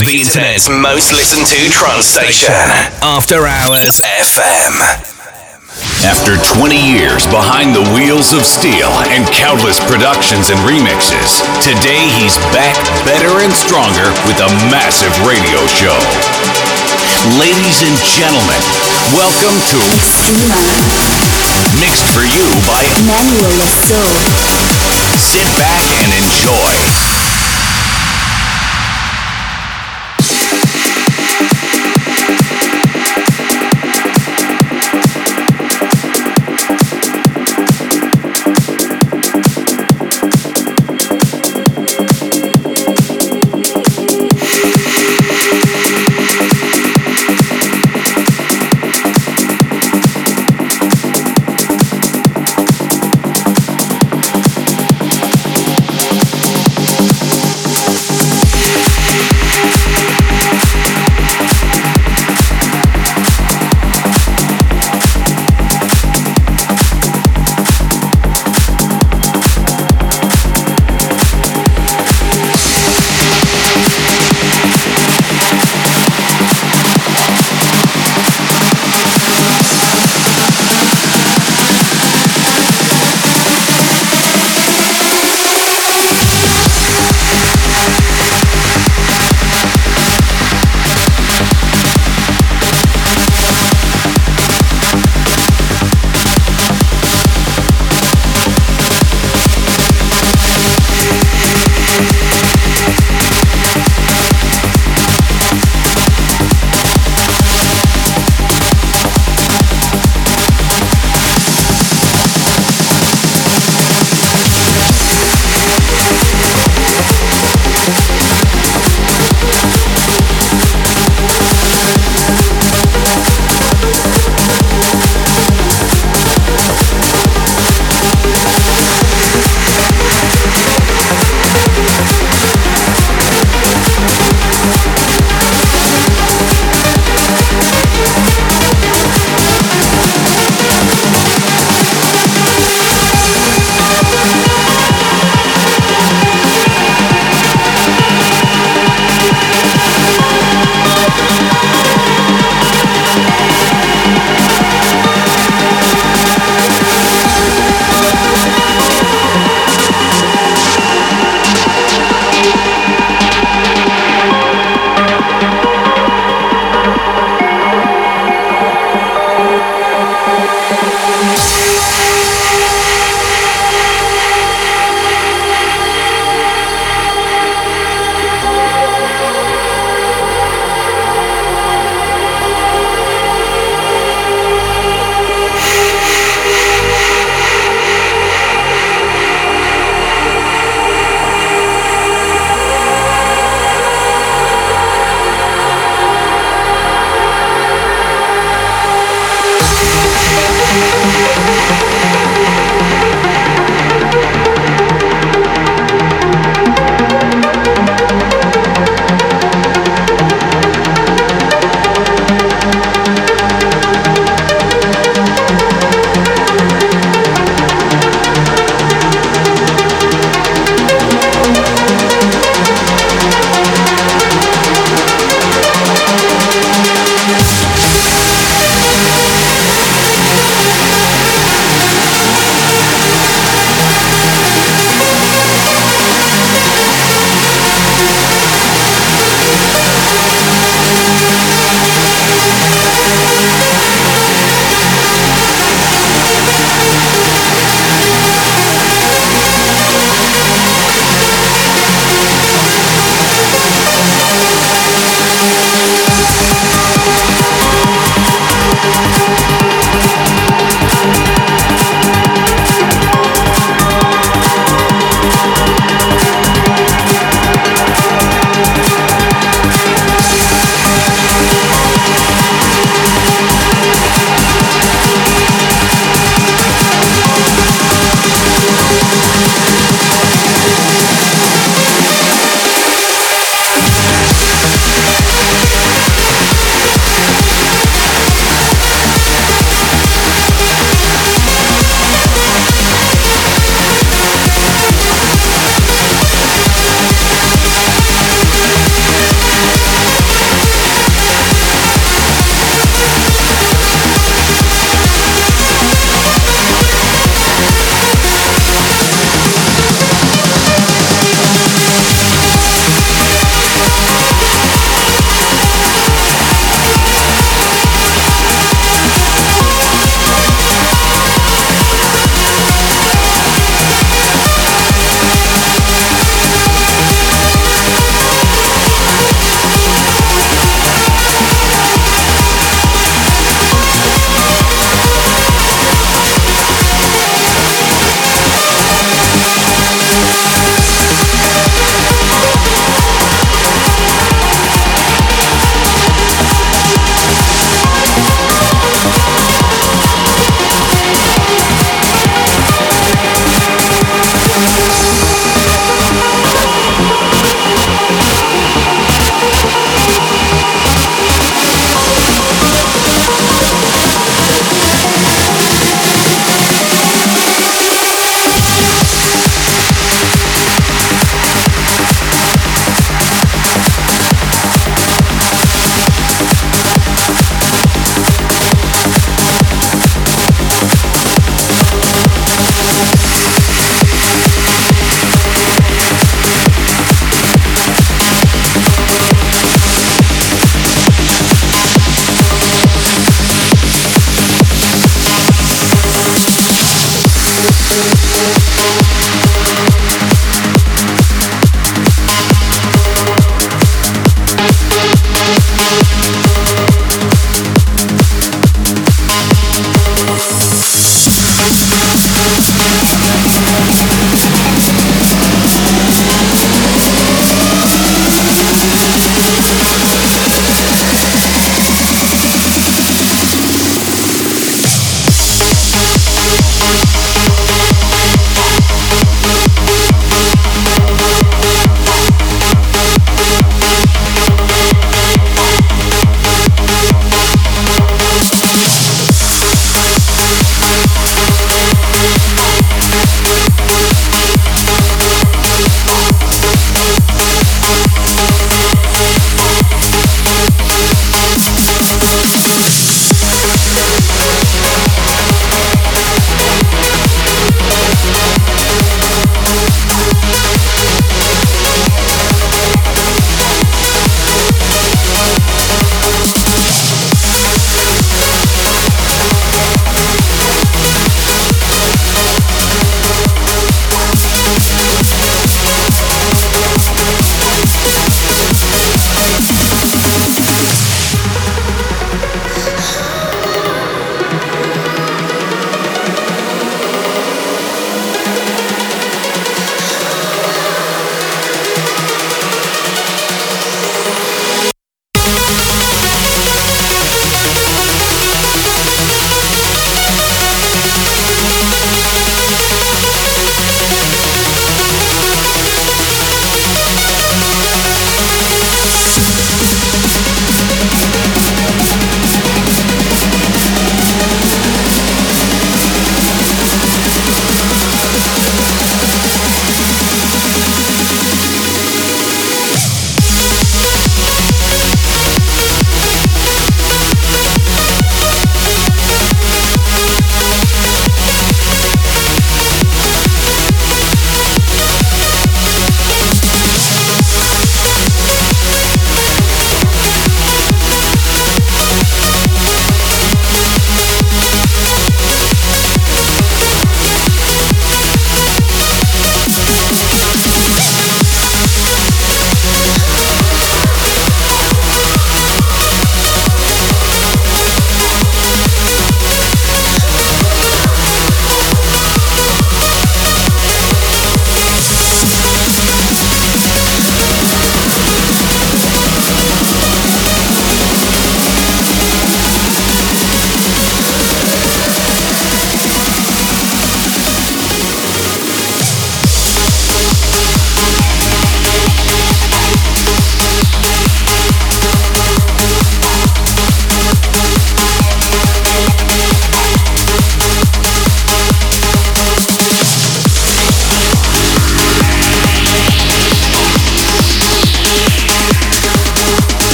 the internet's most listened to trance station, After Hours FM. After 20 years behind the wheels of steel and countless productions and remixes, today he's back better and stronger with a massive radio show. Ladies and gentlemen, welcome to Mixed for you by Manuel Soul. Sit back and enjoy.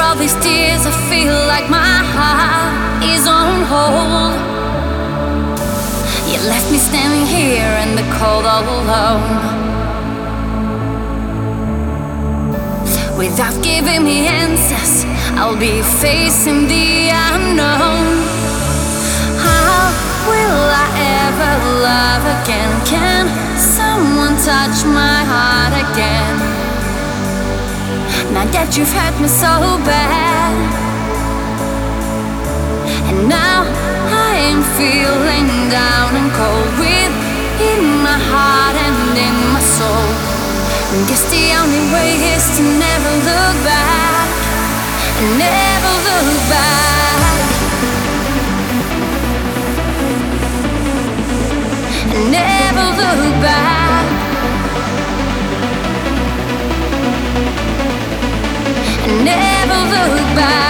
All these tears, I feel like my heart is on hold. You left me standing here in the cold all alone. Without giving me answers, I'll be facing the unknown. How will I ever love again? Can someone touch my heart again? Now that you've hurt me so bad, and now I am feeling down and cold within my heart and in my soul. And guess the only way is to never look back, never look back, never look back. Never look back.